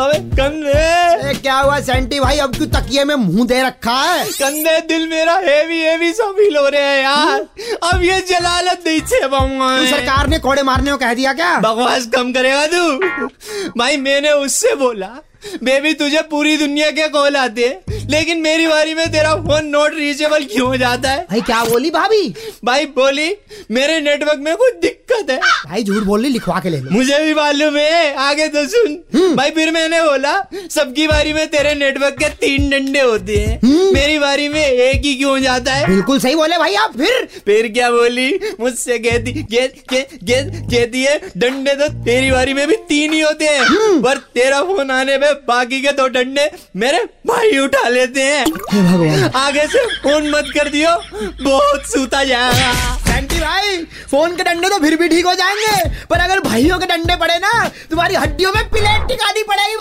अबे कंधे। क्या हुआ सेंटी भाई? अब क्यों तकिए में मुँह दे रखा है? कंधे दिल मेरा हेवी हेवी सा फील हो रहे हैं यार। अब ये जलालत नहीं छे पाऊँगा तू सरकार ने कोड़े मारने को कह दिया क्या? बकवास कम करेगा तू। भाई मैंने उससे बोला बेबी तुझे पूरी दुनिया के कॉल आते। हैं लेकिन मेरी बारी में तेरा फ़ोन नॉट रीचेबल क्यों हो जाता है? भाई क्या बोली भाभी? भाई बोली मेरे नेटवर्क में कुछ दिक्कत है। भाई झूठ बोल रही लिखवा के ले लो। मुझे भी मालूम है आगे तो सुन। भाई फिर मैंने बोला सबकी बारी में तेरे नेटवर्क के तीन डंडे होते हैं। मेरी बारी में एक ही क्यों जाता है? बिल्कुल सही बोले भाई आप फिर। फिर क्या बोली? मुझसे कहती कह, कह, कह, कहती है डंडे तो तेरी बारी में भी तीन ही होते हैं। पर तेरा फ़ोन आने में बाकी के दो डंडे मेरे भाई उठा लेते हैं। आगे से फ़ोन मत कर दियो बहुत सूता जाएगा सेंटी भाई, फ़ोन के डंडे तो फिर भी ठीक हो जाएँगे। पर अगर भाइयों के डंडे पड़े ना, तुम्हारी हड्डियों में प्लेट टिकानी पड़ेगी